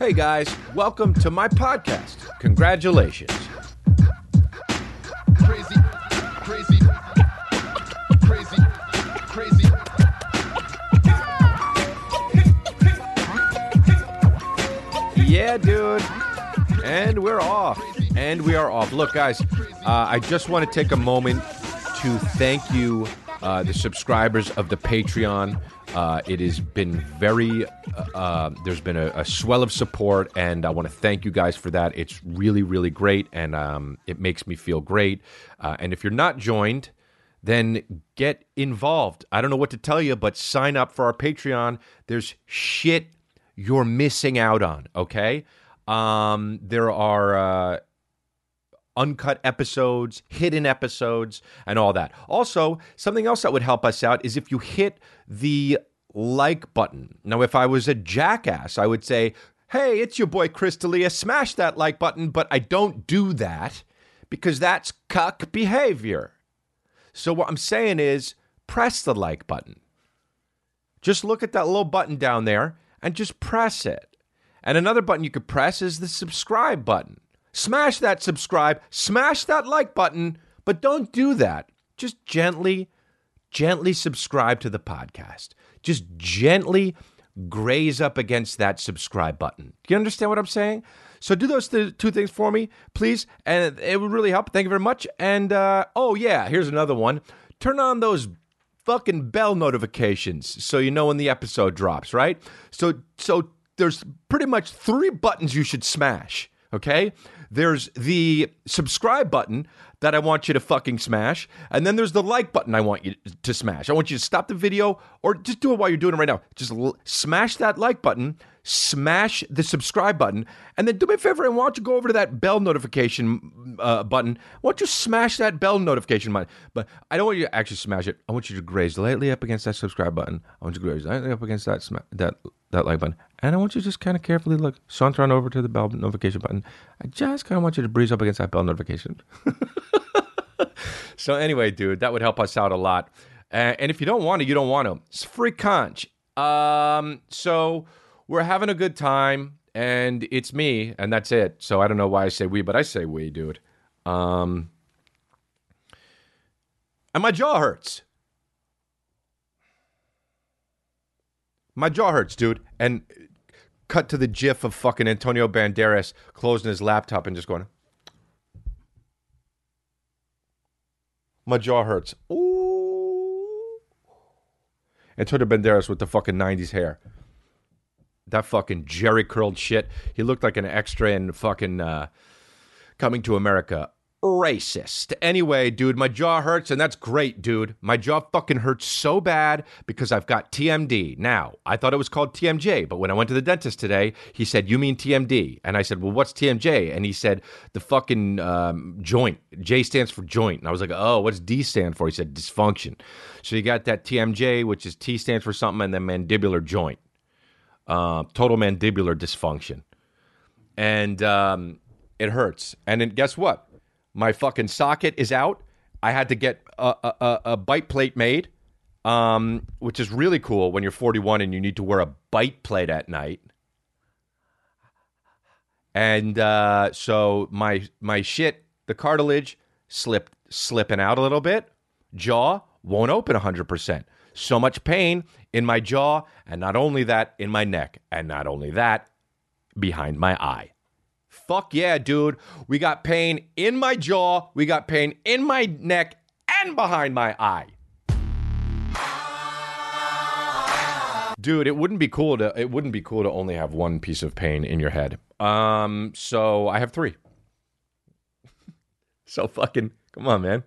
Hey guys, welcome to my podcast. Congratulations. crazy, crazy, crazy, crazy. Yeah, dude. And we're off. And we are off. Look, guys, uh, I just want to take a moment to thank you, uh, the subscribers of the Patreon. Uh, it has been very, uh, uh, there's been a, a swell of support, and I want to thank you guys for that. It's really, really great, and um, it makes me feel great. Uh, and if you're not joined, then get involved. I don't know what to tell you, but sign up for our Patreon. There's shit you're missing out on, okay? Um, there are uh, uncut episodes, hidden episodes, and all that. Also, something else that would help us out is if you hit the like button. Now, if I was a jackass, I would say, hey, it's your boy Chris D'Elia, smash that like button, but I don't do that because that's cuck behavior. So, what I'm saying is, press the like button. Just look at that little button down there and just press it. And another button you could press is the subscribe button. Smash that subscribe, smash that like button, but don't do that. Just gently, gently subscribe to the podcast. Just gently graze up against that subscribe button. Do you understand what I'm saying? So do those th- two things for me, please, and it would really help. Thank you very much. And uh, oh yeah, here's another one. Turn on those fucking bell notifications so you know when the episode drops, right? So so there's pretty much three buttons you should smash, okay? There's the subscribe button that I want you to fucking smash, and then there's the like button I want you to smash. I want you to stop the video or just do it while you're doing it right now. Just l- smash that like button, smash the subscribe button, and then do me a favor and why don't you go over to that bell notification uh, button? Why don't you smash that bell notification button? But I don't want you to actually smash it. I want you to graze lightly up against that subscribe button. I want you to graze lightly up against that sma- that that like button, and I want you to just kind of carefully look, saunter on over to the bell notification button. I just kind of want you to breeze up against that bell notification. So anyway, dude, that would help us out a lot. And if you don't want to, you don't want to. It's free conch. Um, so we're having a good time, and it's me, and that's it. So I don't know why I say we, but I say we, dude. Um, and my jaw hurts. My jaw hurts, dude. And cut to the gif of fucking Antonio Banderas closing his laptop and just going. My jaw hurts. Ooh. Antonio Banderas with the fucking 90s hair. That fucking Jerry curled shit. He looked like an extra in fucking uh, Coming to America. Racist. Anyway, dude, my jaw hurts, and that's great, dude. My jaw fucking hurts so bad because I've got TMD. Now, I thought it was called TMJ, but when I went to the dentist today, he said, You mean TMD? And I said, Well, what's TMJ? And he said, The fucking um, joint. J stands for joint. And I was like, Oh, what's D stand for? He said, Dysfunction. So you got that TMJ, which is T stands for something, and then mandibular joint. Uh, total mandibular dysfunction. And um, it hurts. And then guess what? My fucking socket is out. I had to get a, a, a, bite plate made, um, which is really cool when you're 41 and you need to wear a bite plate at night. And uh, so my my shit, the cartilage slipped slipping out a little bit. Jaw won't open 100%. So much pain in my jaw, and not only that, in my neck, and not only that, behind my eye. Fuck yeah, dude. We got pain in my jaw, we got pain in my neck, and behind my eye. Dude, it wouldn't be cool to it wouldn't be cool to only have one piece of pain in your head. Um, so I have three. so fucking come on, man.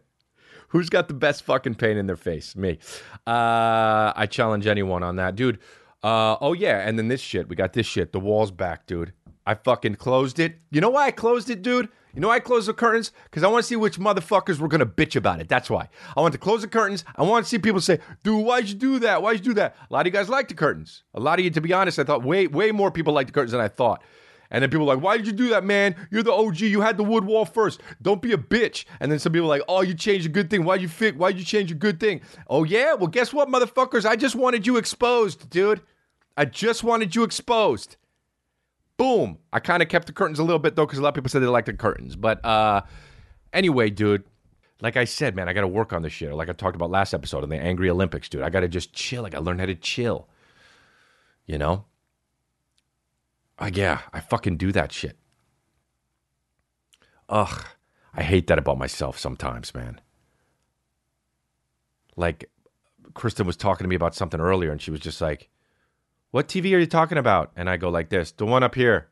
Who's got the best fucking pain in their face? Me. Uh, I challenge anyone on that, dude. Uh, oh yeah, and then this shit. We got this shit. The wall's back, dude. I fucking closed it. You know why I closed it, dude? You know why I closed the curtains? Because I want to see which motherfuckers were gonna bitch about it. That's why. I want to close the curtains. I want to see people say, dude, why'd you do that? Why'd you do that? A lot of you guys like the curtains. A lot of you, to be honest, I thought way, way more people like the curtains than I thought. And then people were like, why did you do that, man? You're the OG. You had the wood wall first. Don't be a bitch. And then some people were like, oh, you changed a good thing. Why'd you fit? Why'd you change a good thing? Oh, yeah? Well, guess what, motherfuckers? I just wanted you exposed, dude. I just wanted you exposed. Boom. I kind of kept the curtains a little bit though, because a lot of people said they like the curtains. But uh, anyway, dude, like I said, man, I got to work on this shit. Like I talked about last episode on the Angry Olympics, dude. I got to just chill. I got to learn how to chill. You know? Uh, yeah, I fucking do that shit. Ugh, I hate that about myself sometimes, man. Like, Kristen was talking to me about something earlier, and she was just like, What TV are you talking about? And I go like this, the one up here.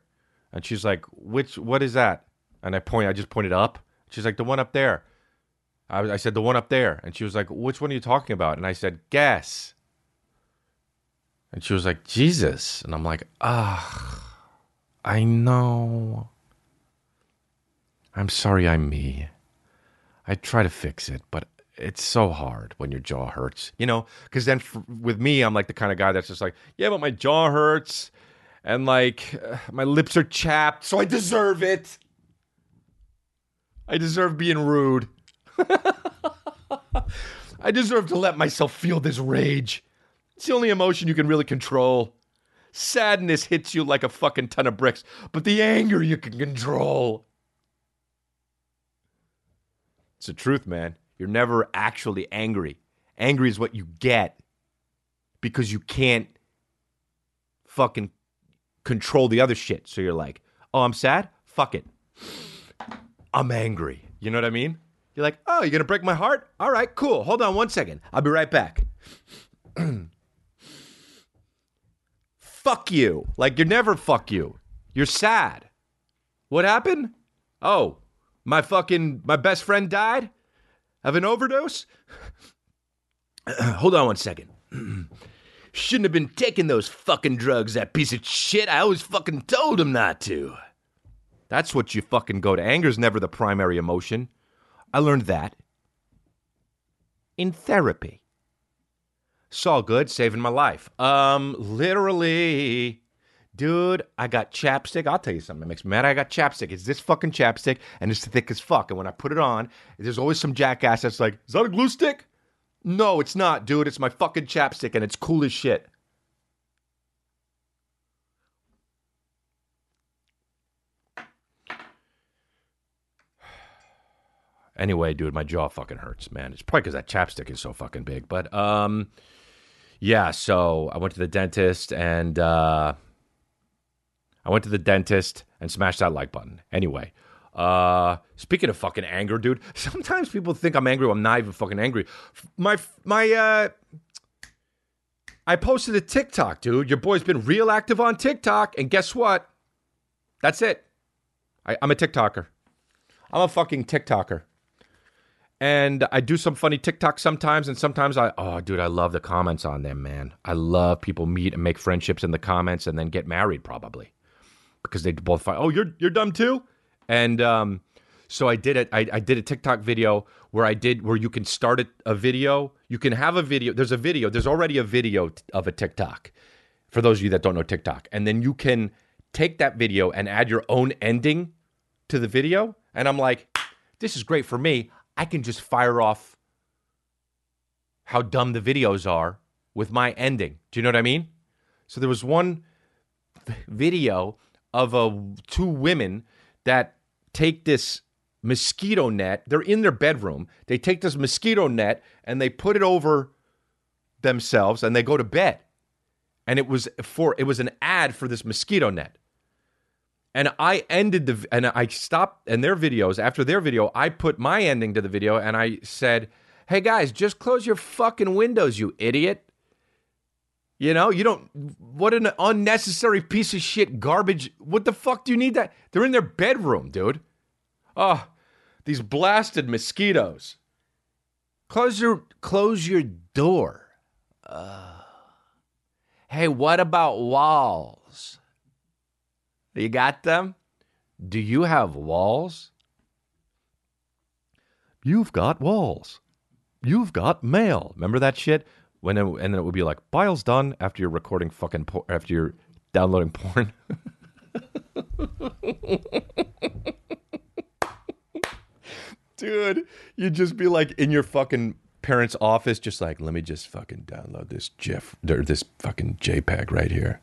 And she's like, Which, what is that? And I point, I just pointed up. She's like, The one up there. I, I said, The one up there. And she was like, Which one are you talking about? And I said, Guess. And she was like, Jesus. And I'm like, Ah, I know. I'm sorry I'm me. I try to fix it, but it's so hard when your jaw hurts, you know? Because then with me, I'm like the kind of guy that's just like, yeah, but my jaw hurts and like uh, my lips are chapped, so I deserve it. I deserve being rude. I deserve to let myself feel this rage. It's the only emotion you can really control. Sadness hits you like a fucking ton of bricks, but the anger you can control. It's the truth, man. You're never actually angry. Angry is what you get because you can't fucking control the other shit. So you're like, oh, I'm sad? Fuck it. I'm angry. You know what I mean? You're like, oh, you're going to break my heart? All right, cool. Hold on one second. I'll be right back. fuck you. Like, you're never fuck you. You're sad. What happened? Oh, my fucking, my best friend died of an overdose? Hold on one second. Shouldn't have been taking those fucking drugs, that piece of shit. I always fucking told him not to. That's what you fucking go to. Anger's never the primary emotion. I learned that in therapy. It's all good, saving my life. Um, literally, dude, I got chapstick. I'll tell you something that makes me mad. I got chapstick. It's this fucking chapstick, and it's thick as fuck. And when I put it on, there's always some jackass that's like, "Is that a glue stick?" No, it's not, dude. It's my fucking chapstick, and it's cool as shit. Anyway, dude, my jaw fucking hurts, man. It's probably because that chapstick is so fucking big. But um, yeah. So I went to the dentist, and uh, I went to the dentist and smashed that like button. Anyway, uh, speaking of fucking anger, dude, sometimes people think I'm angry. When I'm not even fucking angry. My my uh, I posted a TikTok, dude. Your boy's been real active on TikTok, and guess what? That's it. I, I'm a TikToker. I'm a fucking TikToker. And I do some funny TikTok sometimes, and sometimes I, oh, dude, I love the comments on them, man. I love people meet and make friendships in the comments and then get married, probably because they both find, oh, you're you're dumb too, and um, so I did it. I, did a TikTok video where I did where you can start a, a video. You can have a video. There's a video. There's already a video of a TikTok. For those of you that don't know TikTok, and then you can take that video and add your own ending to the video. And I'm like, this is great for me. I can just fire off how dumb the videos are with my ending. Do you know what I mean? So there was one video of a two women that take this mosquito net. They're in their bedroom. They take this mosquito net and they put it over themselves and they go to bed. And it was for it was an ad for this mosquito net. And I ended the and I stopped and their videos after their video, I put my ending to the video and I said, "Hey guys, just close your fucking windows, you idiot." You know, you don't. What an unnecessary piece of shit garbage. What the fuck do you need that? They're in their bedroom, dude. Oh, these blasted mosquitoes. Close your close your door. Uh, hey, what about walls? You got them? Do you have walls? You've got walls. You've got mail. Remember that shit? When it, and then it would be like files done after you're recording fucking por- after you're downloading porn. Dude, you'd just be like in your fucking parents' office, just like, let me just fucking download this GIF or this fucking JPEG right here.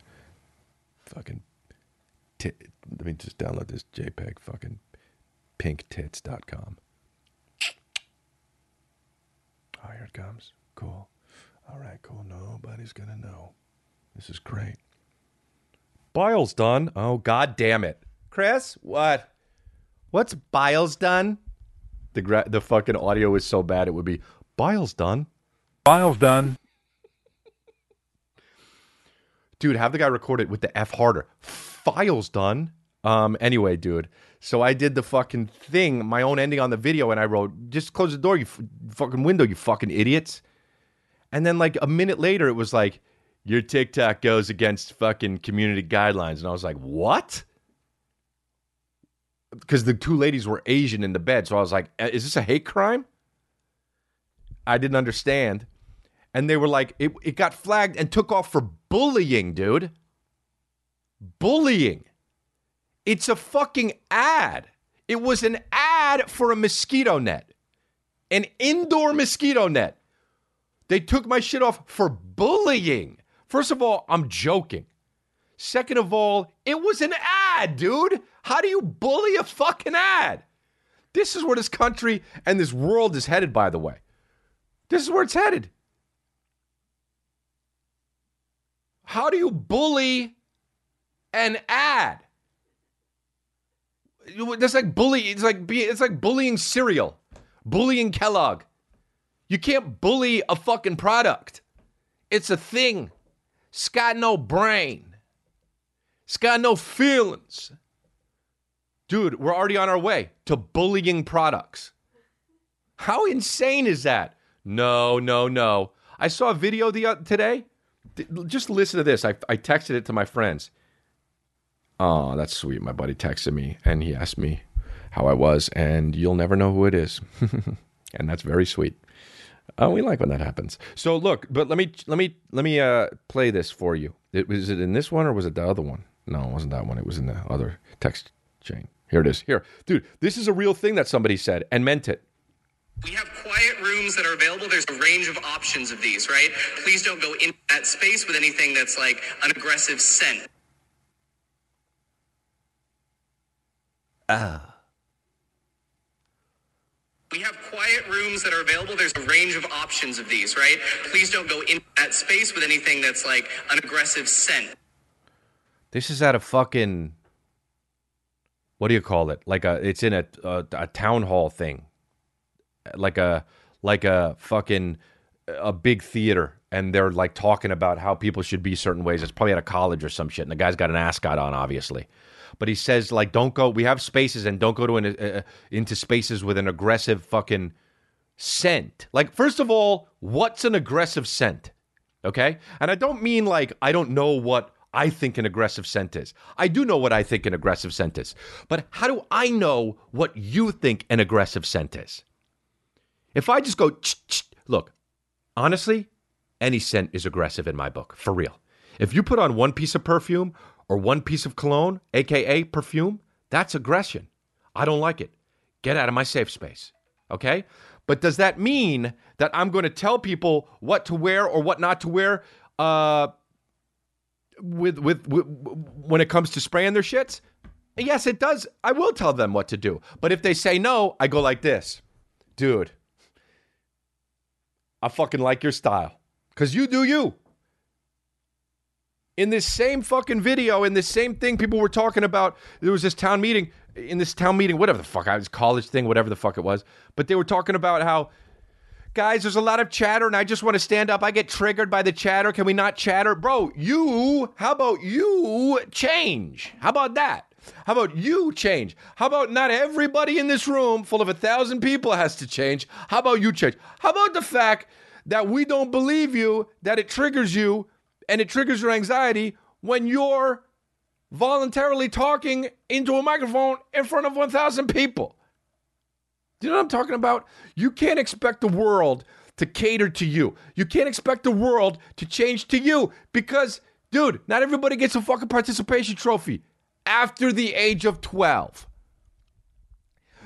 Fucking Tit, let me just download this JPEG fucking pinktits.com. Oh, here it comes. Cool. All right, cool. Nobody's gonna know. This is great. Bile's done. Oh, god damn it. Chris, what? What's Bile's done? The gra- the fucking audio is so bad it would be Bile's done. Biles done. Dude, have the guy record it with the F harder. File's done. Um, anyway, dude. So I did the fucking thing, my own ending on the video, and I wrote, just close the door, you f- fucking window, you fucking idiots. And then, like, a minute later, it was like, your TikTok goes against fucking community guidelines. And I was like, what? Because the two ladies were Asian in the bed. So I was like, "Uh, is this a hate crime? I didn't understand. And they were like, it, it got flagged and took off for bullying, dude. Bullying. It's a fucking ad. It was an ad for a mosquito net, an indoor mosquito net. They took my shit off for bullying. First of all, I'm joking. Second of all, it was an ad, dude. How do you bully a fucking ad? This is where this country and this world is headed, by the way. This is where it's headed. How do you bully an ad? That's like bully. It's like be- it's like bullying cereal, bullying Kellogg. You can't bully a fucking product. It's a thing. It's got no brain. It's got no feelings. Dude, we're already on our way to bullying products. How insane is that? No, no, no. I saw a video the uh, today. D- Just listen to this. I, I texted it to my friends. Oh, that's sweet. My buddy texted me and he asked me how I was, and you'll never know who it is. and that's very sweet. Uh, we like when that happens. So look, but let me let me let me uh, play this for you. It was it in this one or was it the other one? No, it wasn't that one. It was in the other text chain. Here it is. Here, dude. This is a real thing that somebody said and meant it. We have quiet rooms that are available. There's a range of options of these, right? Please don't go in that space with anything that's like an aggressive scent. We have quiet rooms that are available. There's a range of options of these, right? Please don't go in that space with anything that's like an aggressive scent. This is at a fucking what do you call it? Like a it's in a a, a town hall thing, like a like a fucking a big theater, and they're like talking about how people should be certain ways. It's probably at a college or some shit, and the guy's got an ascot on, obviously. But he says like, don't go. We have spaces, and don't go to an, uh, into spaces with an aggressive fucking scent. Like, first of all, what's an aggressive scent? Okay. And I don't mean like I don't know what I think an aggressive scent is. I do know what I think an aggressive scent is. But how do I know what you think an aggressive scent is? If I just go, look, honestly, any scent is aggressive in my book, for real. If you put on one piece of perfume or one piece of cologne, aka perfume, that's aggression. I don't like it. Get out of my safe space. Okay? But does that mean that I'm going to tell people what to wear or what not to wear uh, with, with, with when it comes to spraying their shits? Yes, it does. I will tell them what to do. But if they say no, I go like this. Dude, I fucking like your style. Cause you do you. In this same fucking video, in this same thing, people were talking about. There was this town meeting. In this town meeting, whatever the fuck, I was college thing, whatever the fuck it was. But they were talking about how, guys, there's a lot of chatter, and I just want to stand up. I get triggered by the chatter. Can we not chatter, bro? You, how about you change? How about that? How about you change? How about not everybody in this room full of a thousand people has to change? How about you change? How about the fact that we don't believe you, that it triggers you, and it triggers your anxiety when you're voluntarily talking into a microphone in front of 1,000 people? Do you know what I'm talking about? You can't expect the world to cater to you. You can't expect the world to change to you because, dude, not everybody gets a fucking participation trophy after the age of 12.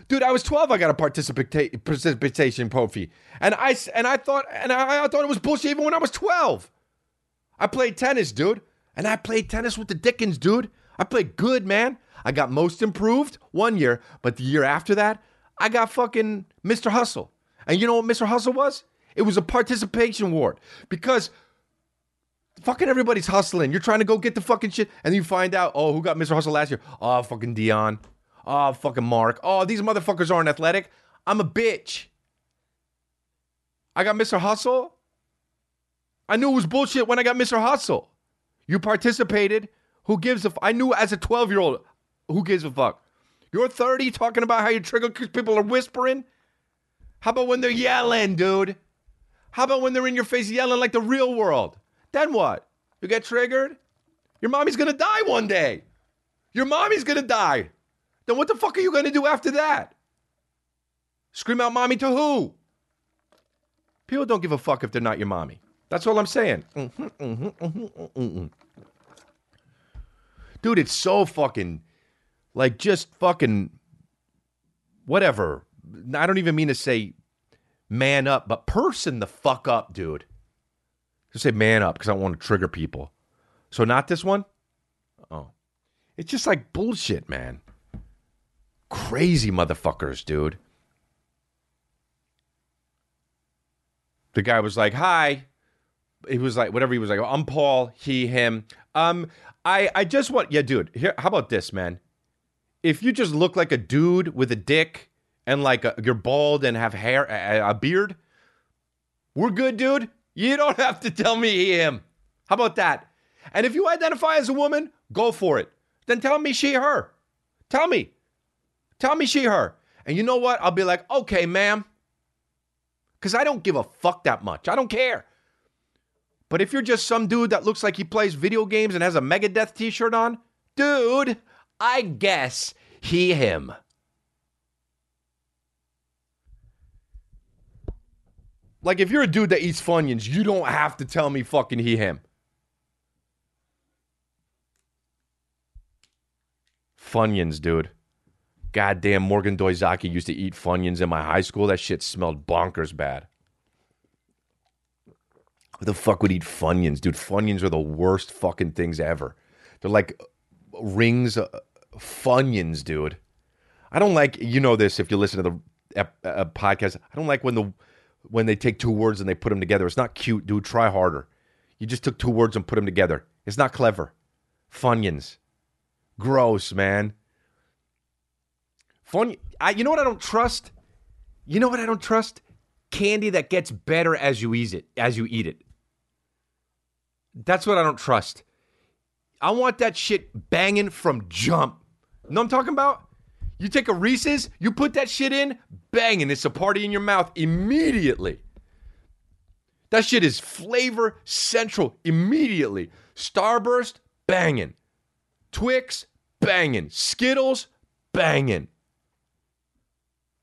Dude, I was 12. I got a participata- participation trophy, and I and I thought and I, I thought it was bullshit even when I was 12. I played tennis, dude, and I played tennis with the Dickens, dude. I played good, man. I got most improved one year, but the year after that, I got fucking Mr. Hustle. And you know what Mr. Hustle was? It was a participation award because fucking everybody's hustling. You're trying to go get the fucking shit, and you find out, oh, who got Mr. Hustle last year? Oh, fucking Dion. Oh, fucking Mark. Oh, these motherfuckers aren't athletic. I'm a bitch. I got Mr. Hustle. I knew it was bullshit when I got Mr. Hustle. You participated. Who gives a? F- I knew as a 12 year old. Who gives a fuck? You're 30 talking about how you trigger because people are whispering. How about when they're yelling, dude? How about when they're in your face yelling like the real world? Then what? You get triggered? Your mommy's gonna die one day. Your mommy's gonna die. Then what the fuck are you gonna do after that? Scream out mommy to who? People don't give a fuck if they're not your mommy. That's all I'm saying. Mhm, mhm, mhm, mhm, mhm. Dude, it's so fucking like just fucking whatever. I don't even mean to say man up, but person the fuck up, dude. Just say man up because I don't want to trigger people. So not this one? Oh. It's just like bullshit, man. Crazy motherfuckers, dude. The guy was like, "Hi." He was like, whatever he was like, "I'm Paul, he, him." Um, I, I just want, yeah, dude. Here, how about this, man? If you just look like a dude with a dick and like a, you're bald and have hair, a, a beard, we're good, dude. You don't have to tell me he, him. How about that? And if you identify as a woman, go for it. Then tell me she, her. Tell me. Tell me she, her. And you know what? I'll be like, okay, ma'am. Because I don't give a fuck that much. I don't care. But if you're just some dude that looks like he plays video games and has a Megadeth t shirt on, dude, I guess he, him. Like, if you're a dude that eats Funyuns, you don't have to tell me fucking he, him. Funyuns, dude. Goddamn, Morgan Doizaki used to eat Funyuns in my high school. That shit smelled bonkers bad. Who the fuck would eat Funyuns, dude? Funyuns are the worst fucking things ever. They're like rings, uh, Funyuns, dude. I don't like, you know this if you listen to the uh, podcast. I don't like when the when they take two words and they put them together. It's not cute, dude. Try harder. You just took two words and put them together. It's not clever. Funyuns. Gross, man. Fun. I, you know what I don't trust? You know what I don't trust? Candy that gets better as you eat it. As you eat it. That's what I don't trust. I want that shit banging from jump. Know what I'm talking about? You take a Reese's, you put that shit in, banging. It's a party in your mouth immediately. That shit is flavor central immediately. Starburst, banging. Twix, banging. Skittles, banging.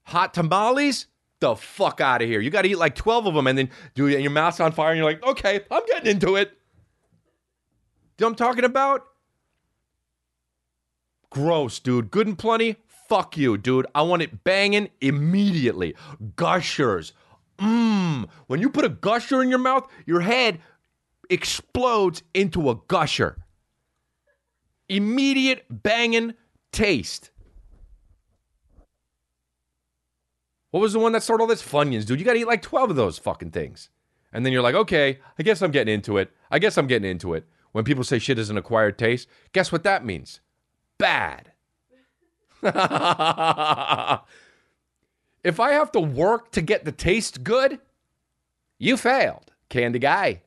Hot tamales, the fuck out of here. You got to eat like 12 of them and then do it and your mouth's on fire and you're like, okay, I'm getting into it. You know I'm talking about? Gross, dude. Good and plenty. Fuck you, dude. I want it banging immediately. Gushers. Mmm. When you put a gusher in your mouth, your head explodes into a gusher. Immediate banging taste. What was the one that started all this? Funyuns, dude. You got to eat like 12 of those fucking things. And then you're like, okay, I guess I'm getting into it. I guess I'm getting into it. When people say shit is an acquired taste, guess what that means? Bad. if I have to work to get the taste good, you failed, candy guy.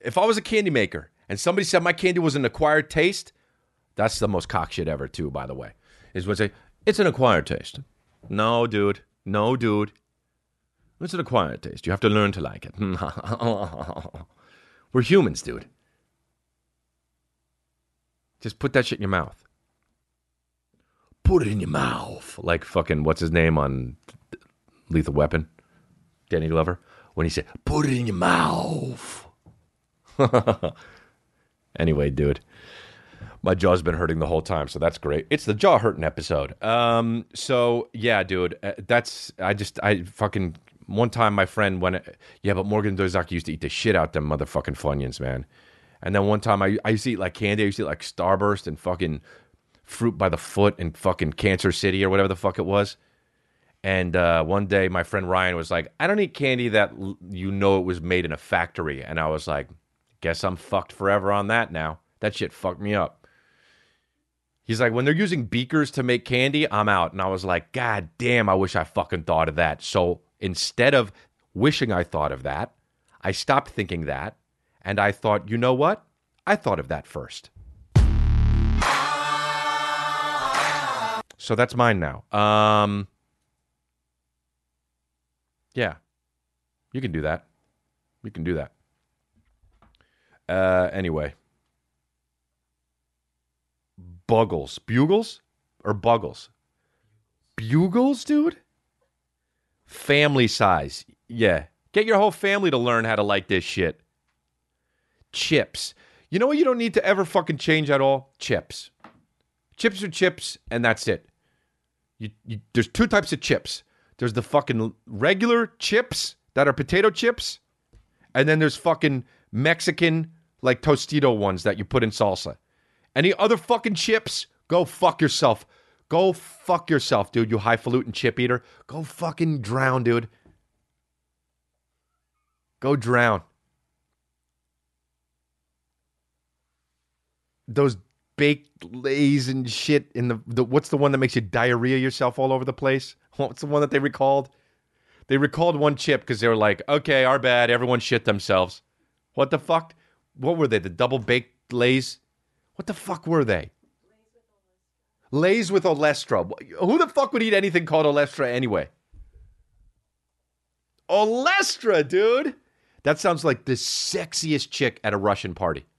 If I was a candy maker and somebody said my candy was an acquired taste, that's the most cock shit ever, too, by the way. Is what say, it's an acquired taste. No, dude. No, dude. It's an acquired taste. You have to learn to like it. We're humans, dude. Just put that shit in your mouth. Put it in your mouth. Like fucking, what's his name on Lethal Weapon? Danny Glover. When he said, put it in your mouth. anyway, dude. My jaw's been hurting the whole time, so that's great. It's the jaw hurting episode. Um, so yeah, dude, uh, that's I just I fucking one time my friend went, yeah, but Morgan Dozaki used to eat the shit out them motherfucking funyuns, man. And then one time I, I used to eat like candy. I used to eat like Starburst and fucking Fruit by the Foot and fucking Cancer City or whatever the fuck it was. And uh, one day my friend Ryan was like, I don't eat candy that l- you know it was made in a factory. And I was like, guess I'm fucked forever on that now. That shit fucked me up. He's like, when they're using beakers to make candy, I'm out. And I was like, God damn, I wish I fucking thought of that. So instead of wishing I thought of that, I stopped thinking that. And I thought, you know what? I thought of that first. So that's mine now. Um, yeah, you can do that. You can do that. Uh, anyway, Buggles, bugles, or buggles? Bugles, dude. Family size. Yeah, get your whole family to learn how to like this shit. Chips. You know what? You don't need to ever fucking change at all. Chips. Chips are chips, and that's it. You, you, there's two types of chips. There's the fucking regular chips that are potato chips, and then there's fucking Mexican like Tostito ones that you put in salsa. Any other fucking chips? Go fuck yourself. Go fuck yourself, dude. You highfalutin chip eater. Go fucking drown, dude. Go drown. Those baked lays and shit in the, the what's the one that makes you diarrhea yourself all over the place? What's the one that they recalled? They recalled one chip because they were like, okay, our bad. Everyone shit themselves. What the fuck? What were they? The double baked lays? What the fuck were they? Lays with Olestra. Who the fuck would eat anything called Olestra anyway? Olestra, dude. That sounds like the sexiest chick at a Russian party.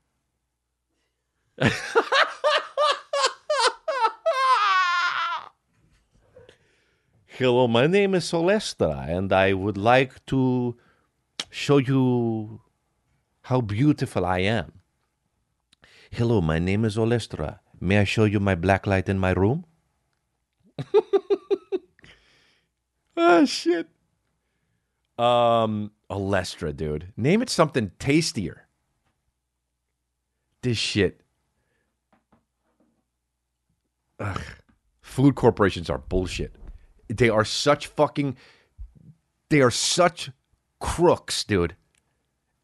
Hello, my name is Olestra, and I would like to show you how beautiful I am. Hello, my name is Olestra. May I show you my black light in my room? ah, shit. Um, Olestra, dude. Name it something tastier. This shit. Ugh. Food corporations are bullshit. They are such fucking. They are such crooks, dude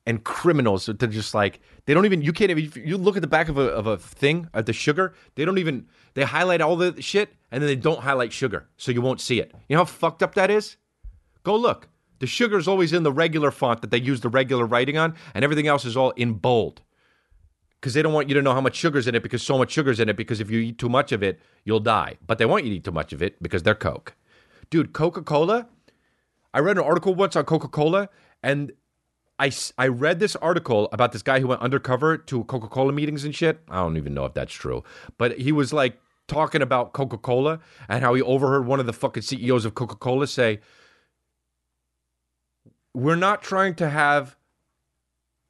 and criminals they're just like they don't even you can't even you look at the back of a, of a thing at the sugar they don't even they highlight all the shit and then they don't highlight sugar so you won't see it. You know how fucked up that is? Go look. The sugar is always in the regular font that they use the regular writing on and everything else is all in bold. Because they don't want you to know how much sugar's in it because so much sugar's in it because if you eat too much of it you'll die. But they want you to eat too much of it because they're coke. Dude coca-cola i read an article once on coca-cola and I, I read this article about this guy who went undercover to Coca Cola meetings and shit. I don't even know if that's true, but he was like talking about Coca Cola and how he overheard one of the fucking CEOs of Coca Cola say, We're not trying to have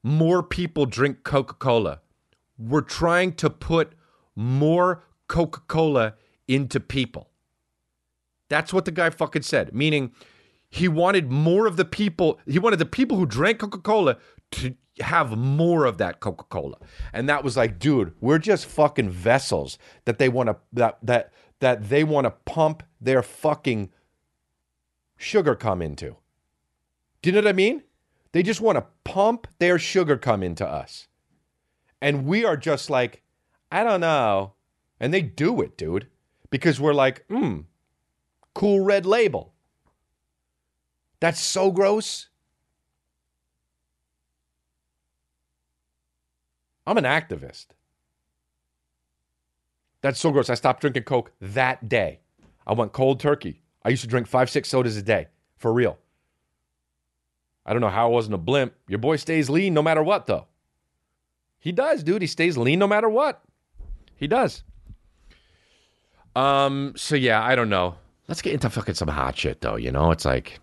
more people drink Coca Cola. We're trying to put more Coca Cola into people. That's what the guy fucking said, meaning he wanted more of the people he wanted the people who drank coca-cola to have more of that coca-cola. And that was like dude we're just fucking vessels that they want to that that that they want to pump their fucking sugar come into. Do you know what i mean? They just want to pump their sugar come into us. And we are just like i don't know. And they do it dude because we're like hmm cool red label that's so gross. I'm an activist. That's so gross. I stopped drinking Coke that day. I went cold turkey. I used to drink five, six sodas a day for real. I don't know how I wasn't a blimp. Your boy stays lean no matter what, though. He does, dude. He stays lean no matter what. He does. Um. So yeah, I don't know. Let's get into fucking some hot shit, though. You know, it's like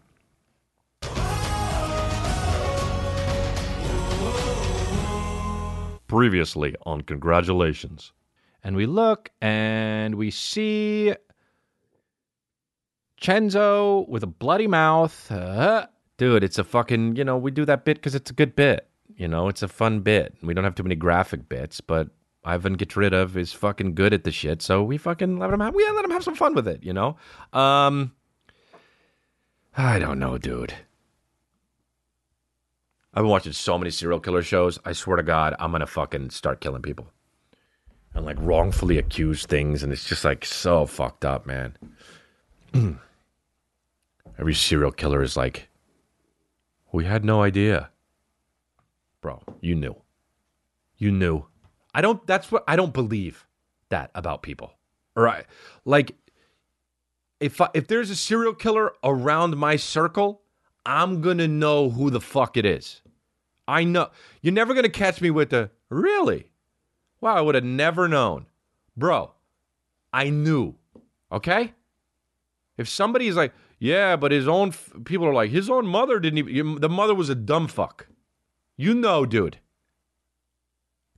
previously on Congratulations. And we look and we see Chenzo with a bloody mouth. Uh, dude, it's a fucking, you know, we do that bit because it's a good bit. You know, it's a fun bit. We don't have too many graphic bits, but Ivan gets rid of is fucking good at the shit, so we fucking let him have we let him have some fun with it, you know? Um I don't know, dude. I've been watching so many serial killer shows. I swear to God, I'm gonna fucking start killing people. And like wrongfully accuse things, and it's just like so fucked up, man. Every serial killer is like, we had no idea. Bro, you knew. You knew. I don't that's what I don't believe that about people. Or I like if I, if there's a serial killer around my circle, I'm going to know who the fuck it is. I know. You're never going to catch me with the really? Wow, I would have never known. Bro, I knew. Okay? If somebody is like, yeah, but his own f- people are like, his own mother didn't even, the mother was a dumb fuck. You know, dude.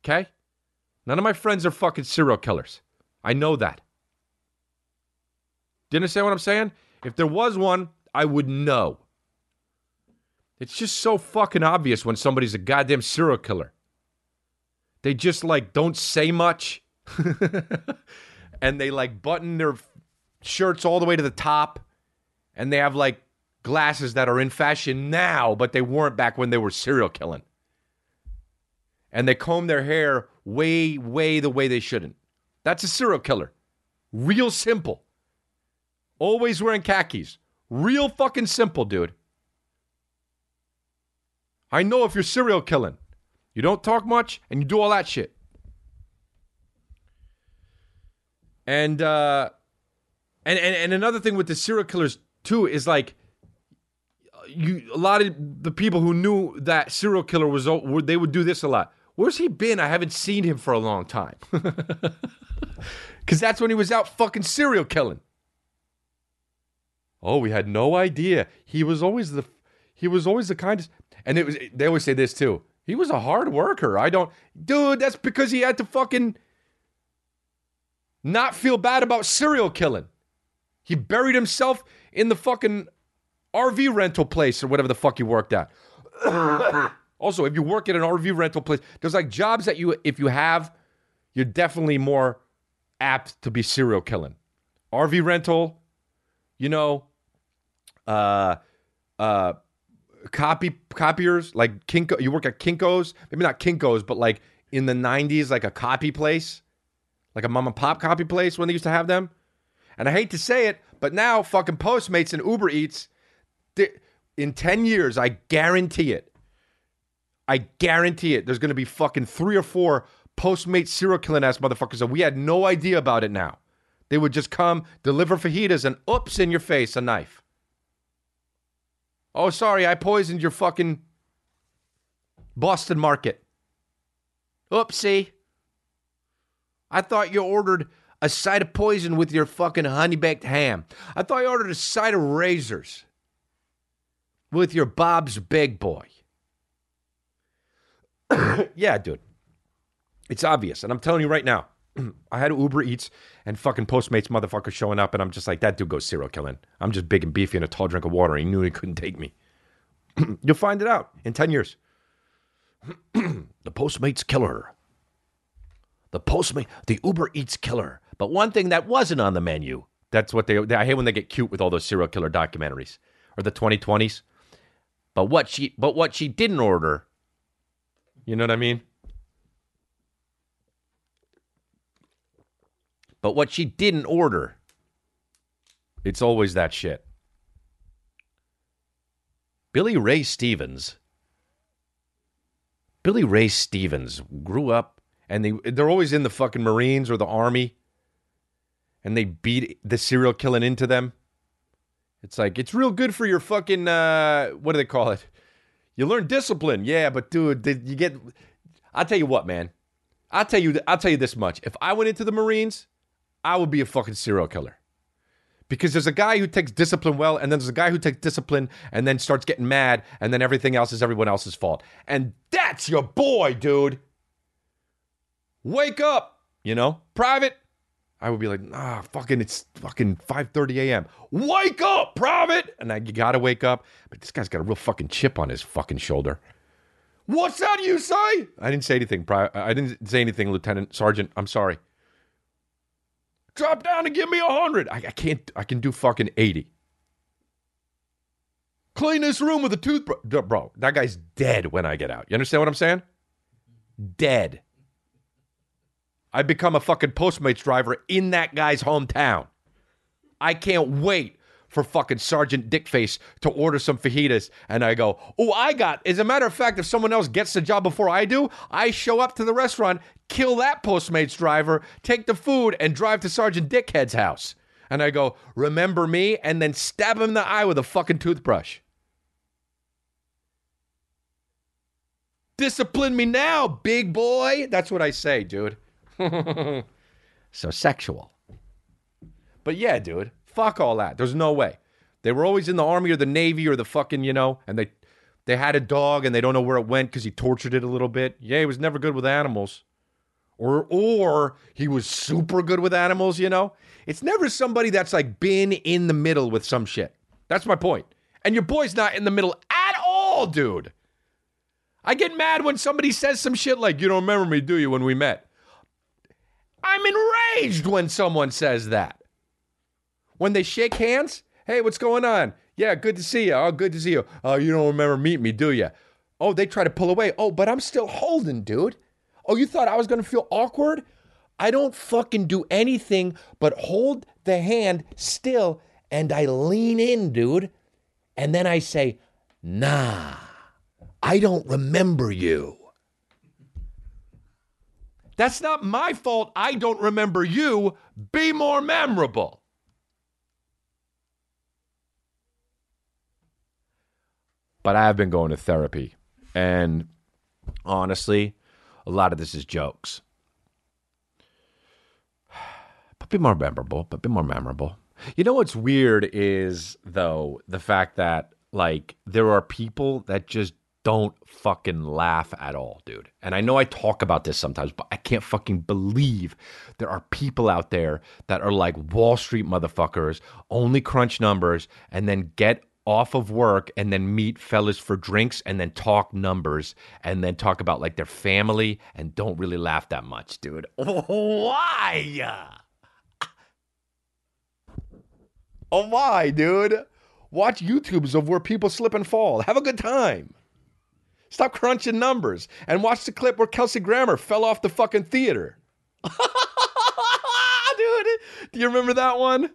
Okay? None of my friends are fucking serial killers. I know that. Do you understand what I'm saying? If there was one, I would know. It's just so fucking obvious when somebody's a goddamn serial killer. They just like don't say much. and they like button their shirts all the way to the top. And they have like glasses that are in fashion now, but they weren't back when they were serial killing. And they comb their hair way, way the way they shouldn't. That's a serial killer. Real simple. Always wearing khakis. Real fucking simple, dude. I know if you're serial killing. You don't talk much and you do all that shit. And uh and and, and another thing with the serial killers too is like you a lot of the people who knew that serial killer was they would do this a lot. Where's he been? I haven't seen him for a long time. Cuz that's when he was out fucking serial killing. Oh, we had no idea. He was always the he was always the kindest. And it was they always say this too. He was a hard worker. I don't dude, that's because he had to fucking not feel bad about serial killing. He buried himself in the fucking RV rental place or whatever the fuck he worked at. also, if you work at an RV rental place, there's like jobs that you if you have, you're definitely more apt to be serial killing. RV rental, you know, uh, uh, copy copiers like Kinko. You work at Kinkos, maybe not Kinkos, but like in the '90s, like a copy place, like a mom and pop copy place when they used to have them. And I hate to say it, but now fucking Postmates and Uber Eats, in ten years, I guarantee it. I guarantee it. There's going to be fucking three or four Postmates serial killing ass motherfuckers, that we had no idea about it now. They would just come, deliver fajitas, and oops, in your face, a knife. Oh, sorry, I poisoned your fucking Boston market. Oopsie. I thought you ordered a side of poison with your fucking honey baked ham. I thought you ordered a side of razors with your Bob's Big Boy. yeah, dude. It's obvious. And I'm telling you right now, I had Uber Eats and fucking Postmates motherfucker showing up, and I'm just like, that dude goes serial killing. I'm just big and beefy and a tall drink of water. He knew he couldn't take me. You'll find it out in 10 years. the Postmates killer. The Postmate, the Uber Eats killer. But one thing that wasn't on the menu. That's what they, they I hate when they get cute with all those serial killer documentaries or the 2020s. But what she but what she didn't order, you know what I mean? But what she didn't order, it's always that shit. Billy Ray Stevens. Billy Ray Stevens grew up and they they're always in the fucking Marines or the army and they beat the serial killing into them. It's like it's real good for your fucking uh what do they call it? You learn discipline. Yeah, but dude, did you get I'll tell you what, man. I'll tell you I'll tell you this much. If I went into the Marines, I would be a fucking serial killer. Because there's a guy who takes discipline well, and then there's a guy who takes discipline and then starts getting mad, and then everything else is everyone else's fault. And that's your boy, dude. Wake up, you know, private. I would be like, ah, fucking, it's fucking 5:30 a.m. Wake up, private. And I, you gotta wake up. But this guy's got a real fucking chip on his fucking shoulder. What's that you say? I didn't say anything. private. I didn't say anything, Lieutenant Sergeant. I'm sorry. Drop down and give me a hundred. I, I can't. I can do fucking eighty. Clean this room with a toothbrush, bro. That guy's dead when I get out. You understand what I'm saying? Dead. I become a fucking Postmates driver in that guy's hometown. I can't wait for fucking Sergeant Dickface to order some fajitas. And I go, oh, I got. As a matter of fact, if someone else gets the job before I do, I show up to the restaurant, kill that Postmates driver, take the food, and drive to Sergeant Dickhead's house. And I go, remember me? And then stab him in the eye with a fucking toothbrush. Discipline me now, big boy. That's what I say, dude. so sexual. But yeah, dude, fuck all that. There's no way. They were always in the army or the navy or the fucking, you know, and they they had a dog and they don't know where it went because he tortured it a little bit. Yeah, he was never good with animals. Or or he was super good with animals, you know? It's never somebody that's like been in the middle with some shit. That's my point. And your boy's not in the middle at all, dude. I get mad when somebody says some shit like, you don't remember me, do you, when we met? I'm enraged when someone says that. When they shake hands, hey, what's going on? Yeah, good to see you. Oh, good to see you. Oh, you don't remember meeting me, do you? Oh, they try to pull away. Oh, but I'm still holding, dude. Oh, you thought I was going to feel awkward? I don't fucking do anything but hold the hand still and I lean in, dude. And then I say, nah, I don't remember you. That's not my fault. I don't remember you. Be more memorable. But I have been going to therapy. And honestly, a lot of this is jokes. But be more memorable. But be more memorable. You know what's weird is, though, the fact that, like, there are people that just don't fucking laugh at all, dude. And I know I talk about this sometimes, but I can't fucking believe there are people out there that are like Wall Street motherfuckers, only crunch numbers, and then get off of work and then meet fellas for drinks and then talk numbers and then talk about like their family and don't really laugh that much, dude. Why? Oh, why, dude? Watch YouTubes of where people slip and fall. Have a good time. Stop crunching numbers and watch the clip where Kelsey Grammer fell off the fucking theater. Dude, do you remember that one?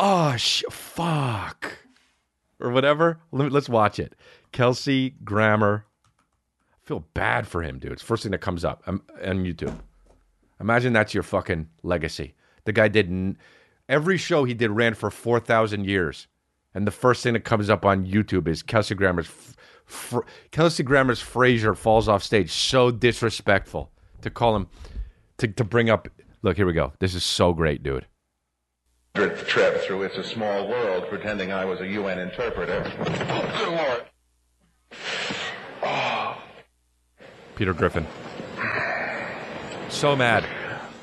Oh, sh- fuck. Or whatever. Let let's watch it. Kelsey Grammer. I feel bad for him, dude. It's the first thing that comes up on YouTube. Imagine that's your fucking legacy. The guy did n- every show he did ran for 4,000 years. And the first thing that comes up on YouTube is Kelsey Grammer's f- Kelsey Grammer's Frasier falls off stage. So disrespectful to call him to, to bring up. Look, here we go. This is so great, dude. Hundredth trip through It's a Small World pretending I was a UN interpreter. Oh, good lord. Peter Griffin. So mad.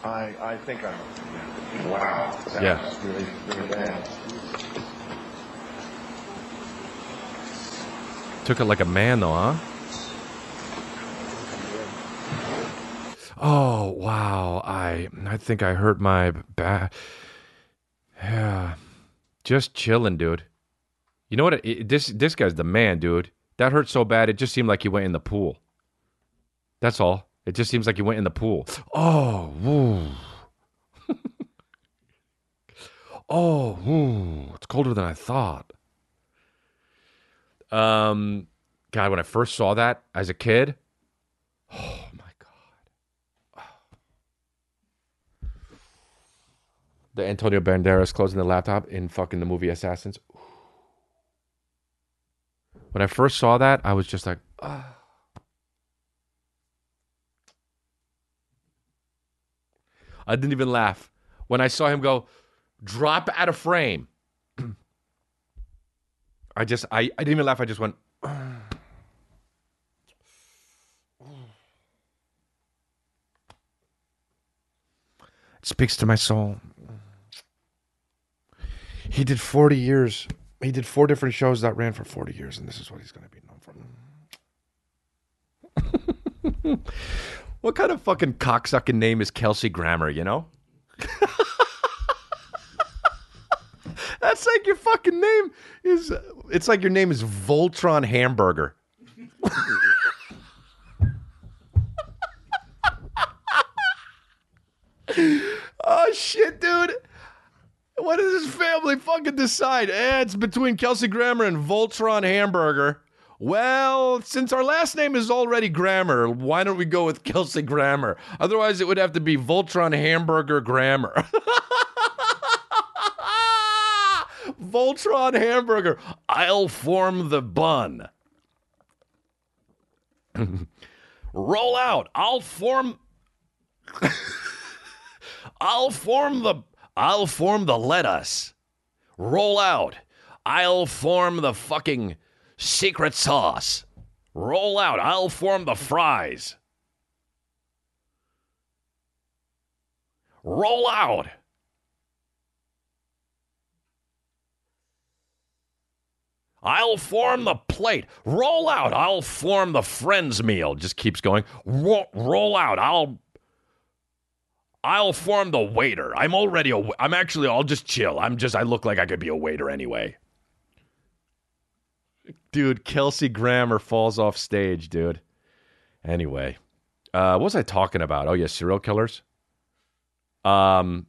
I, I think I'm. Wow. That Yeah. was really, really bad. Took it like a man, though, huh? Oh wow! I I think I hurt my back. Yeah, just chilling, dude. You know what? It, it- this this guy's the man, dude. That hurt so bad. It just seemed like he went in the pool. That's all. It just seems like he went in the pool. Oh, woo. oh, woo. It's colder than I thought. Um, God, when I first saw that as a kid, oh my God. The Antonio Banderas closing the laptop in fucking the movie Assassins. When I first saw that, I was just like, ah. I didn't even laugh. When I saw him go, drop out of frame. I just, I, I didn't even laugh. I just went, it speaks to my soul. He did 40 years. He did four different shows that ran for 40 years, and this is what he's going to be known for. what kind of fucking cocksucking name is Kelsey Grammer, you know? That's like your fucking name is. It's like your name is Voltron Hamburger. oh shit, dude. What does this family fucking decide? Eh, it's between Kelsey Grammer and Voltron Hamburger. Well, since our last name is already Grammer, why don't we go with Kelsey Grammer? Otherwise, it would have to be Voltron Hamburger Grammer. Voltron Hamburger. I'll form the bun. Roll out. I'll form. I'll form the. I'll form the lettuce. Roll out. I'll form the fucking secret sauce. Roll out. I'll form the fries. Roll out. I'll form the plate. Roll out. I'll form the friends meal. Just keeps going. Roll, out. I'll I'll form the waiter. I'm already a I'm actually I'll just chill. I'm just I look like I could be a waiter anyway. Dude, Kelsey Grammer falls off stage, dude. Anyway, uh, what was I talking about? Oh yeah, serial killers. Um,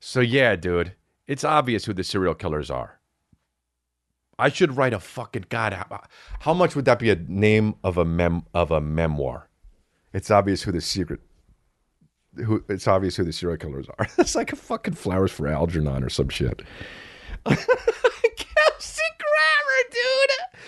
so yeah, dude, it's obvious who the serial killers are. I should write a fucking god. How, how much would that be a name of a mem of a memoir? It's obvious who the secret. Who it's obvious who the serial killers are. it's like a fucking flowers for Algernon or some shit. Kelsey Grammer, dude.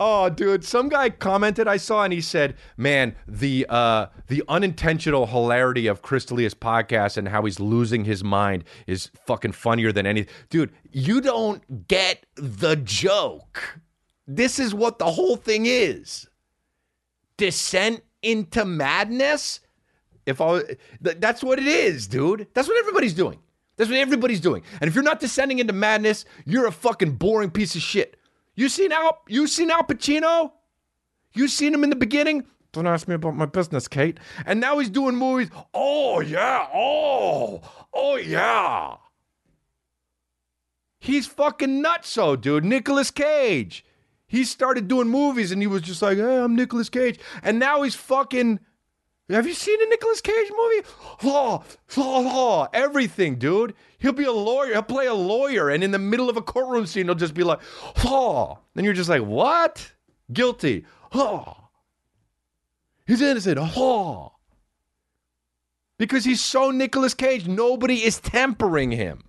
Oh, dude, some guy commented I saw and he said, "Man, the uh the unintentional hilarity of Chris D'Elia's podcast and how he's losing his mind is fucking funnier than any." Dude, you don't get the joke. This is what the whole thing is. Descent into madness? If all th- that's what it is, dude. That's what everybody's doing. That's what everybody's doing. And if you're not descending into madness, you're a fucking boring piece of shit. You seen Al? You seen Al Pacino? You seen him in the beginning? Don't ask me about my business, Kay. And now he's doing movies. Oh yeah. Oh. Oh yeah. He's fucking nutso, dude. Nicolas Cage. He started doing movies and he was just like, hey, I'm Nicolas Cage. And now he's fucking. Have you seen a Nicolas Cage movie? Law, law, law, everything, dude. He'll be a lawyer. He'll play a lawyer, and in the middle of a courtroom scene, he'll just be like, law. And you're just like, what? Guilty. Law. He's innocent. Law. Because he's so Nicolas Cage, nobody is tempering him.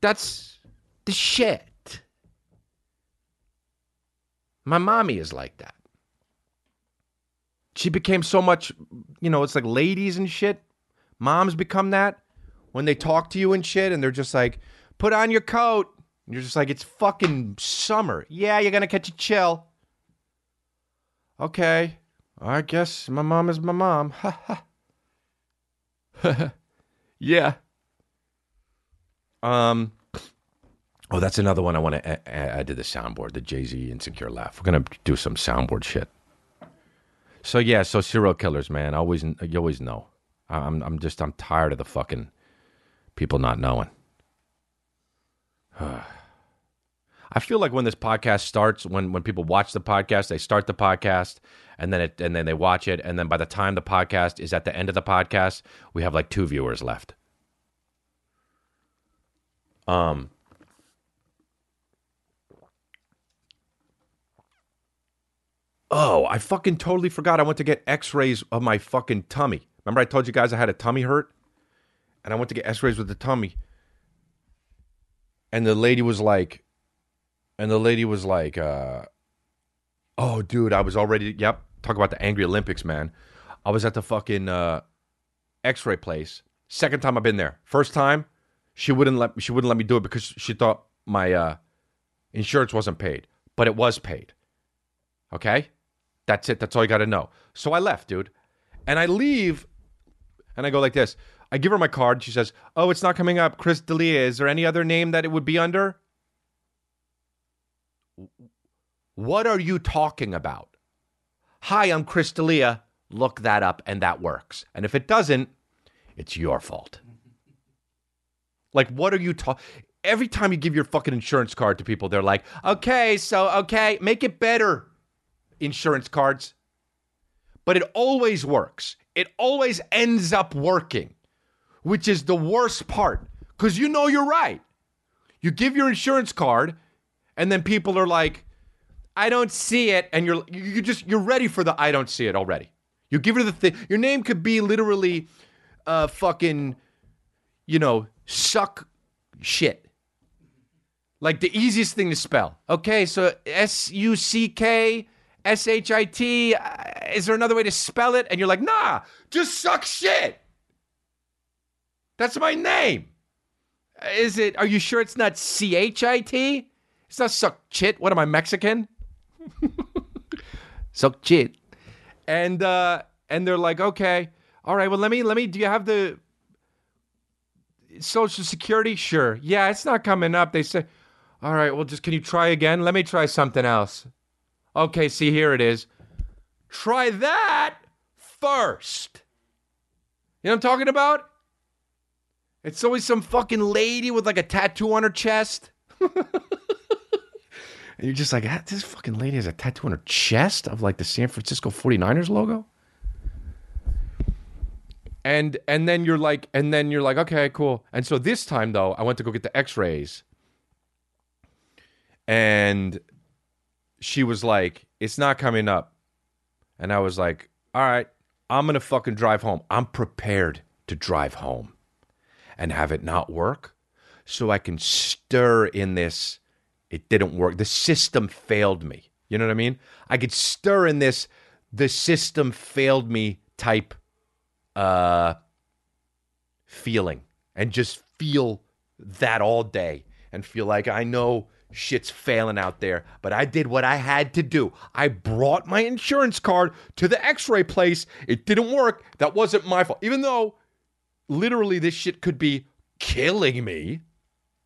That's the shit. My mommy is like that she became so much, you know, it's like ladies and shit. Moms become that when they talk to you and shit, and they're just like, put on your coat. And you're just like, it's fucking summer. Yeah, you're gonna catch a chill. Okay. I guess my mom is my mom. Ha ha. yeah. Um. Oh, that's another one I want to add to the soundboard. The Jay Z insecure laugh. We're gonna do some soundboard shit. So yeah, so serial killers, man. Always, you always know. I'm, I'm just, I'm tired of the fucking people not knowing. I feel like when this podcast starts, when when people watch the podcast, they start the podcast, and then it, and then they watch it, and then by the time the podcast is at the end of the podcast, we have like two viewers left. Um, Oh, I fucking totally forgot. I went to get x rays of my fucking tummy. Remember, I told you guys I had a tummy hurt? And I went to get x rays with the tummy. And the lady was like, and the lady was like, uh, oh, dude, I was already, yep, talk about the angry Olympics, man. I was at the fucking uh, x ray place. Second time I've been there. First time, she wouldn't let she wouldn't let me do it because she thought my uh, insurance wasn't paid, but it was paid. Okay? That's it. That's all you got to know. So I left, dude. And I leave and I go like this. I give her my card. She says, Oh, it's not coming up. Chris D'Elia. Is there any other name that it would be under? What are you talking about? Hi, I'm Chris D'Elia. Look that up, and that works. And if it doesn't, it's your fault. Like, what are you talking? Every time you give your fucking insurance card to people, they're like, okay, so, okay, make it better, insurance cards. But it always works. It always ends up working, which is the worst part because you know you're right. You give your insurance card, and then people are like, I don't see it. And you're, you just, you're ready for the I don't see it already. You give her the thing. Your name could be literally uh, fucking, you know, suck shit. Like the easiest thing to spell. Okay, so S U C K S H I T. Uh, Is there another way to spell it? And you're like, nah, just suck shit. That's my name. Is it, are you sure it's not C H I T? It's not suck shit. What am I, Mexican? suck shit. And, uh, and they're like, okay, all right, well, let me, let me, do you have the social security? Sure. Yeah, it's not coming up. They say, all right, well, just, can you try again? Let me try something else. Okay, see, here it is. Try that first. You know what I'm talking about? It's always some fucking lady with like a tattoo on her chest. and you're just like, ah, this fucking lady has a tattoo on her chest of like the San Francisco 49ers logo. And and then you're like, and then you're like, okay, cool. And so this time though, I went to go get the x-rays. And she was like, it's not coming up. And I was like, all right, I'm gonna fucking drive home. I'm prepared to drive home and have it not work so I can stir in this. It didn't work. The system failed me. You know what I mean? I could stir in this, the system failed me type uh, feeling and just feel that all day and feel like I know shit's failing out there, but I did what I had to do. I brought my insurance card to the x ray place. It didn't work. That wasn't my fault. Even though literally this shit could be killing me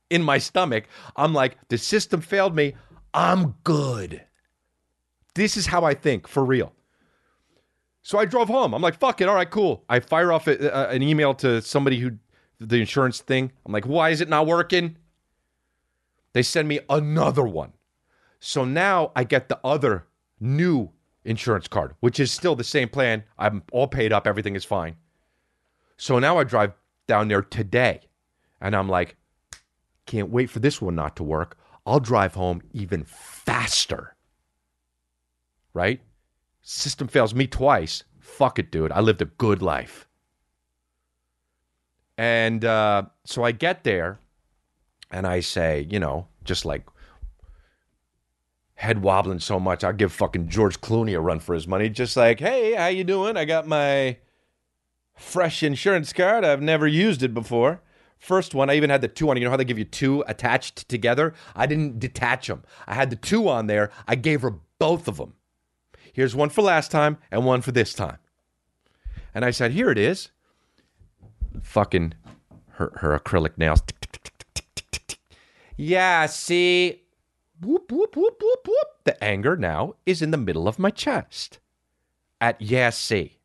in my stomach, I'm like, the system failed me. I'm good. This is how I think for real. So I drove home. I'm like, fuck it. All right, cool. I fire off a, a, an email to somebody who, the insurance thing. I'm like, why is it not working? They send me another one. So now I get the other new insurance card, which is still the same plan. I'm all paid up. Everything is fine. So now I drive down there today and I'm like, can't wait for this one not to work. I'll drive home even faster. Right? System fails me twice. Fuck it, dude. I lived a good life. And uh, so I get there and I say, you know, just like head wobbling so much, I'll give fucking George Clooney a run for his money. Just like, hey, how you doing? I got my fresh insurance card. I've never used it before. First one, I even had the two on. You know how they give you two attached together? I didn't detach them. I had the two on there. I gave her both of them. Here's one for last time and one for this time. And I said, here it is. Fucking her, her acrylic nails. Tick, tick. Yeah, see? Whoop, whoop, whoop, whoop, whoop. The anger now is in the middle of my chest. At yeah, see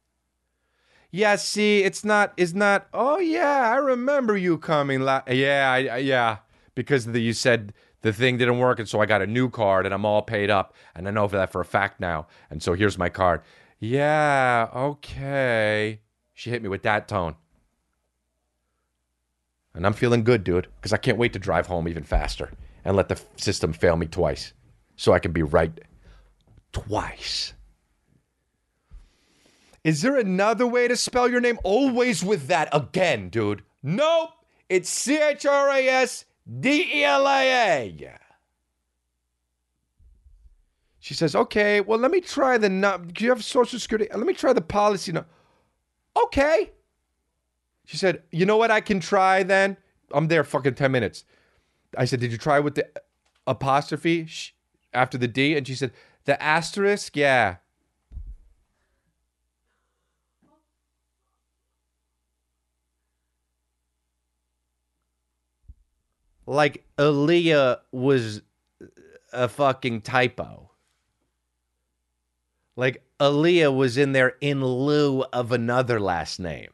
yeah, see, it's not, it's not, oh, yeah, I remember you coming. La- yeah, I, I- yeah, because the, you said the thing didn't work. And so I got a new card and I'm all paid up. And I know for that for a fact now. And so here's my card. Yeah, okay. She hit me with that tone. And I'm feeling good, dude, because I can't wait to drive home even faster and let the system fail me twice so I can be right twice. Is there another way to spell your name? Always with that again, dude. Nope. It's C H R A S D E L I A. She says, okay, well, let me try the, do you have social security? Let me try the policy. No. Okay. She said, you know what I can try then? I'm there fucking 10 minutes. I said, did you try with the apostrophe after the D? And she said, the asterisk? Yeah. like Aaliyah was a fucking typo. Like Aaliyah was in there in lieu of another last name.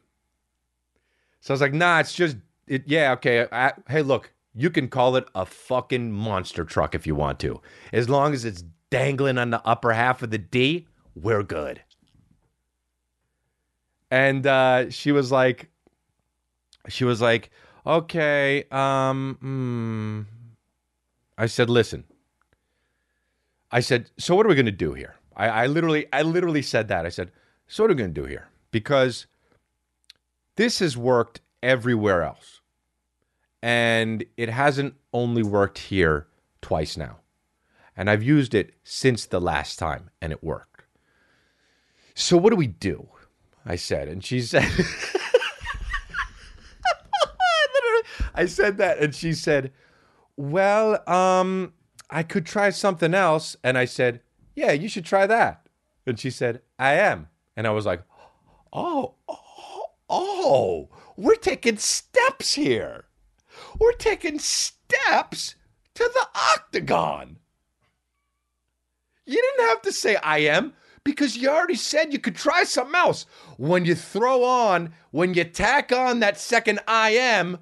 So I was like, nah, it's just, it, yeah, okay. I, hey, look, you can call it a fucking monster truck if you want to. As long as it's dangling on the upper half of the D, we're good. And uh, she was like, she was like, okay, um, hmm. I said, listen. I said, so what are we going to do here? I, I literally, I literally said that. I said, so what are we going to do here? Because this has worked everywhere else. And it hasn't only worked here twice now. And I've used it since the last time and it worked. So what do we do? I said. And she said, I said that and she said, "Well, um I could try something else." And I said, "Yeah, you should try that." And she said, "I am." And I was like, "Oh, oh, oh, we're taking steps here. We're taking steps to the octagon." You didn't have to say I am because you already said you could try something else. When you throw on, when you tack on that second I am,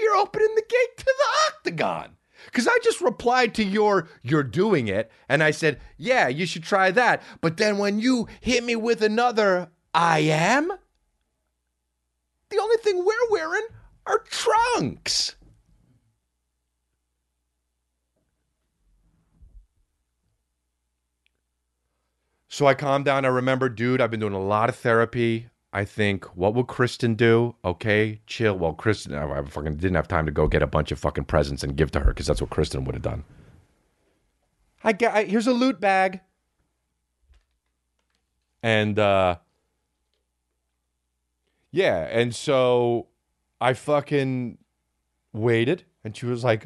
you're opening the gate to the octagon. Because I just replied to your, you're doing it, and I said, yeah, you should try that. But then when you hit me with another, I am, the only thing we're wearing are trunks. So I calmed down. I remember, dude, I've been doing a lot of therapy. I think, what will Kristen do? Okay, chill. Well, Kristen, I fucking didn't have time to go get a bunch of fucking presents and give to her because that's what Kristen would have done. I got I, here's a loot bag, and uh, yeah, and so I fucking waited, and she was like,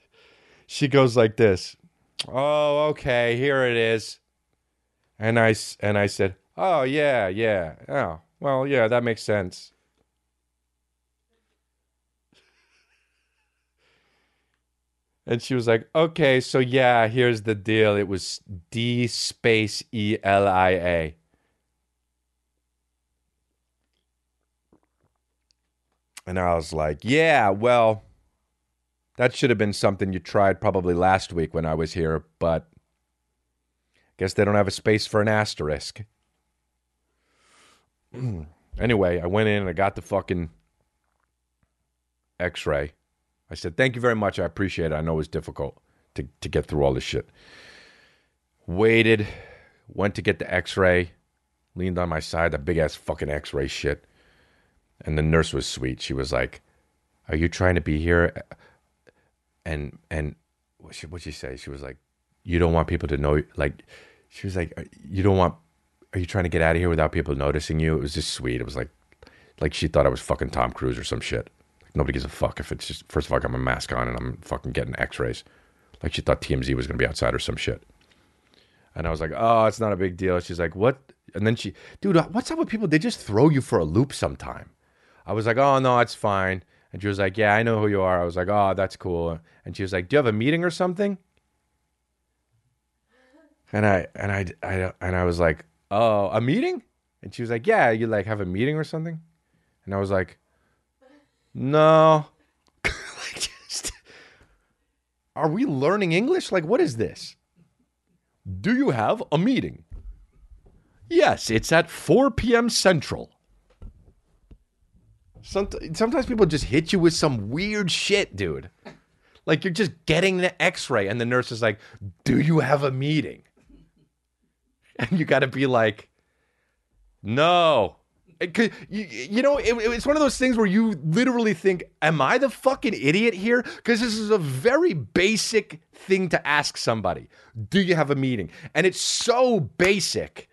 she goes like this. Oh, okay, here it is. And I and I said, "Oh yeah, yeah, oh well, yeah, that makes sense." And she was like, "Okay, so yeah, here's the deal. It was D space E L I A." And I was like, "Yeah, well, that should have been something you tried probably last week when I was here, but Guess they don't have a space for an asterisk. anyway, I went in and I got the fucking x ray. I said, Thank you very much. I appreciate it. I know it was difficult to, to get through all this shit. Waited, went to get the x ray, leaned on my side, the big ass fucking x ray shit. And the nurse was sweet. She was like, Are you trying to be here? And, and, what she, what'd she say? She was like, You don't want people to know, like, she was like, "You don't want? Are you trying to get out of here without people noticing you?" It was just sweet. It was like, like she thought I was fucking Tom Cruise or some shit. Like, nobody gives a fuck if it's just first of all, I got my mask on and I'm fucking getting X-rays. Like she thought TMZ was gonna be outside or some shit. And I was like, "Oh, it's not a big deal." She's like, "What?" And then she, dude, what's up with people? They just throw you for a loop sometime. I was like, "Oh no, it's fine." And she was like, "Yeah, I know who you are." I was like, "Oh, that's cool." And she was like, "Do you have a meeting or something?" And I and I, I and I was like, "Oh, a meeting?" And she was like, "Yeah, you like have a meeting or something?" And I was like, "No." are we learning English? Like what is this? Do you have a meeting? Yes, it's at 4 p.m. Central. Sometimes people just hit you with some weird shit, dude. Like you're just getting the x ray, and the nurse is like, Do you have a meeting? and you got to be like, no. You, you know, it, it's one of those things where you literally think, "Am I the fucking idiot here?" Because this is a very basic thing to ask somebody. Do you have a meeting? And it's so basic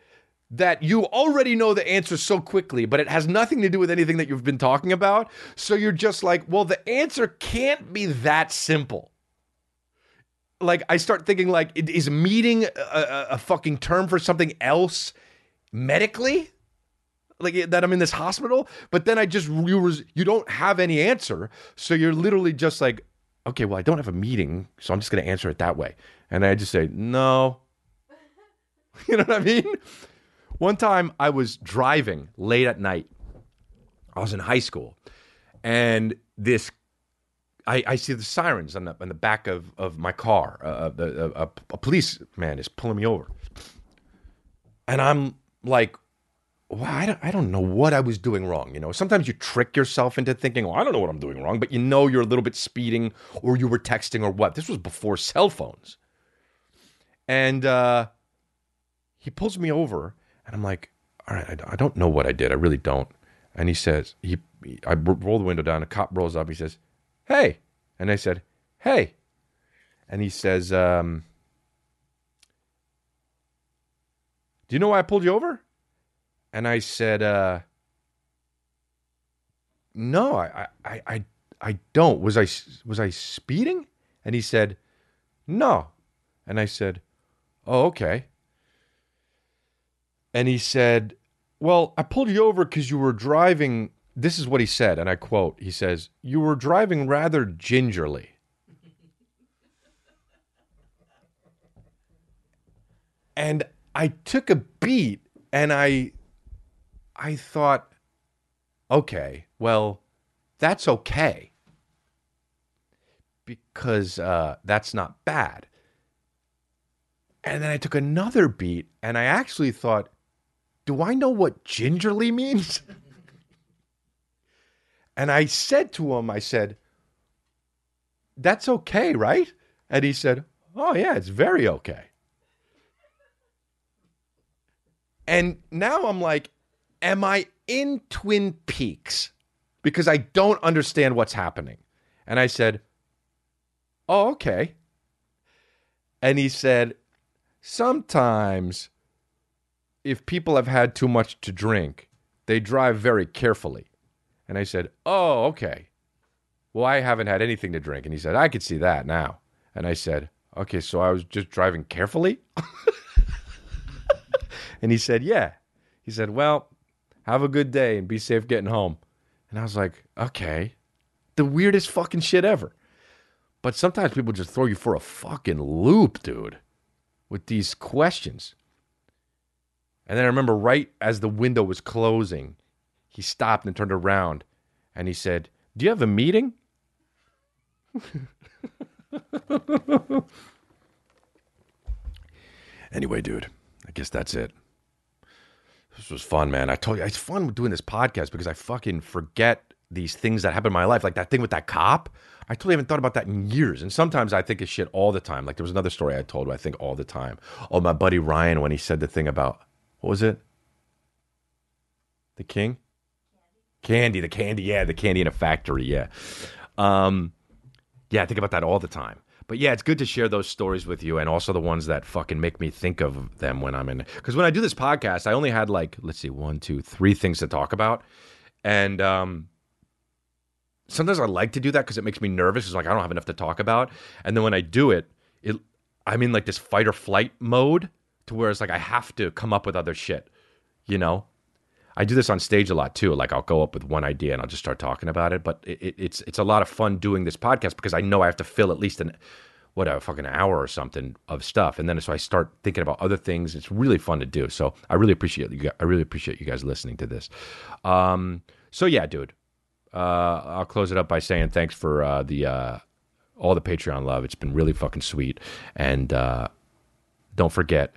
that you already know the answer so quickly, but it has nothing to do with anything that you've been talking about. So you're just like, well, the answer can't be that simple like I start thinking like is meeting a, a, fucking term for something else medically? Like that I'm in this hospital, but then I just you, you don't have any answer, so you're literally just like, okay, well I don't have a meeting, so I'm just gonna answer it that way, and I just say no. You know what I mean? One time I was driving late at night. I was in high school, and this I, I see the sirens on the on the back of, of my car. Uh, the, a, a policeman is pulling me over, and I'm like, well, I don't, I don't know what I was doing wrong. You know, sometimes you trick yourself into thinking, well, I don't know what I'm doing wrong, but you know you're a little bit speeding or you were texting or what. This was before cell phones. And uh, he pulls me over, and I'm like, all right, I, I don't know what I did. I really don't. And he says, he, he I roll the window down. A cop rolls up. He says, hey. And I said, hey. And he says, um, do you know why I pulled you over? And I said, uh, no, I, I, I, I don't. Was I, was I speeding? And he said, no. And I said, oh, okay. And he said, well, I pulled you over because you were driving. This is what he said, and I quote He says, You were driving rather gingerly. and I took a beat and I I thought, okay, well, that's okay. Because uh, that's not bad. And then I took another beat and I actually thought, do I know what gingerly means? and I said to him, I said, that's okay, right? And he said, oh, yeah, it's very okay. And now I'm like, am I in Twin Peaks? Because I don't understand what's happening. And I said, oh, okay. And he said, sometimes if people have had too much to drink, they drive very carefully. And I said, Oh, okay. Well, I haven't had anything to drink. And he said, I could see that now. And I said, Okay, so I was just driving carefully? and he said, Yeah. He said, Well, have a good day and be safe getting home. And I was like, Okay. The weirdest fucking shit ever. But sometimes people just throw you for a fucking loop, dude, with these questions. And then I remember right as the window was closing, he stopped and turned around and he said, Do you have a meeting? anyway, dude, I guess that's it. This was fun, man. I told you it's fun doing this podcast because I fucking forget these things that happen in my life, like that thing with that cop. I totally haven't thought about that in years. And sometimes I think of shit all the time. Like there was another story I told I think all the time. Oh, my buddy Ryan, when he said the thing about what was it? The king? Candy, the candy, yeah, the candy in a factory, yeah. Um, yeah, I think about that all the time. But yeah, it's good to share those stories with you and also the ones that fucking make me think of them when I'm in. Because when I do this podcast, I only had like, let's see, one, two, three things to talk about. And um, sometimes I like to do that because it makes me nervous. It's like I don't have enough to talk about. And then when I do it, it I'm in like this fight or flight mode to where it's like I have to come up with other shit, you know? I do this on stage a lot too. Like I'll go up with one idea and I'll just start talking about it. But it, it, it's it's a lot of fun doing this podcast because I know I have to fill at least an what a fucking hour or something of stuff, and then so I start thinking about other things. It's really fun to do. So I really appreciate you. I really appreciate you guys listening to this. Um, so yeah, dude. Uh, I'll close it up by saying thanks for uh, the uh, all the Patreon love. It's been really fucking sweet, and uh, don't forget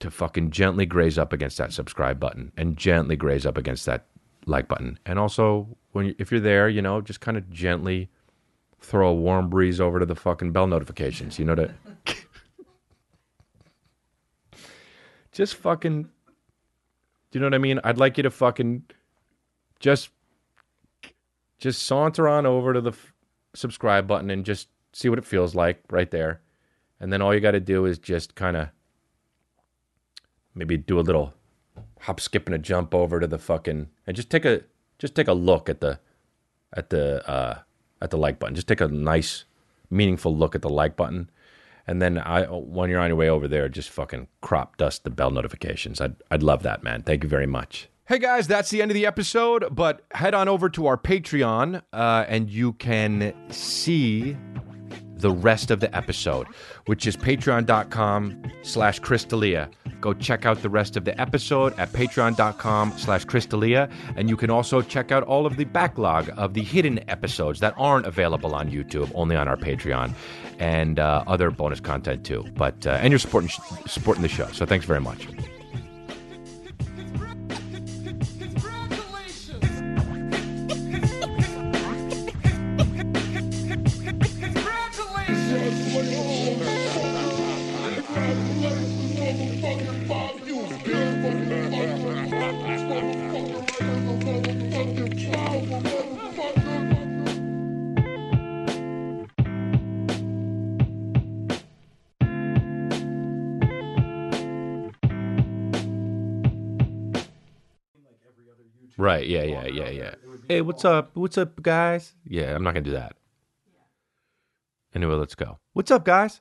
to fucking gently graze up against that subscribe button and gently graze up against that like button. And also, when you, if you're there, you know, just kind of gently throw a warm breeze over to the fucking bell notifications. You know to just fucking. Do you know what I mean? I'd like you to fucking just just saunter on over to the f- subscribe button and just see what it feels like right there. And then all you got to do is just kind of maybe do a little hop, skip, and a jump over to the fucking and just take a just take a look at the at the uh, at the like button. Just take a nice, meaningful look at the like button, and then I when you're on your way over there, just fucking crop dust the bell notifications. I'd I'd love that, man. Thank you very much. Hey guys, that's the end of the episode. But head on over to our Patreon, uh, and you can see the rest of the episode, which is patreon.com slash Chris D'Elia Go check out the rest of the episode at patreon.com slash Chris D'Elia. And you can also check out all of the backlog of the hidden episodes that aren't available on YouTube, only on our Patreon, and uh, other bonus content too. But uh, And you're supporting, supporting the show. So thanks very much. Right. Yeah. Yeah. Yeah. Yeah. Hey, what's up? What's up, guys? Yeah, I'm not gonna do that. Anyway, let's go. What's up, guys?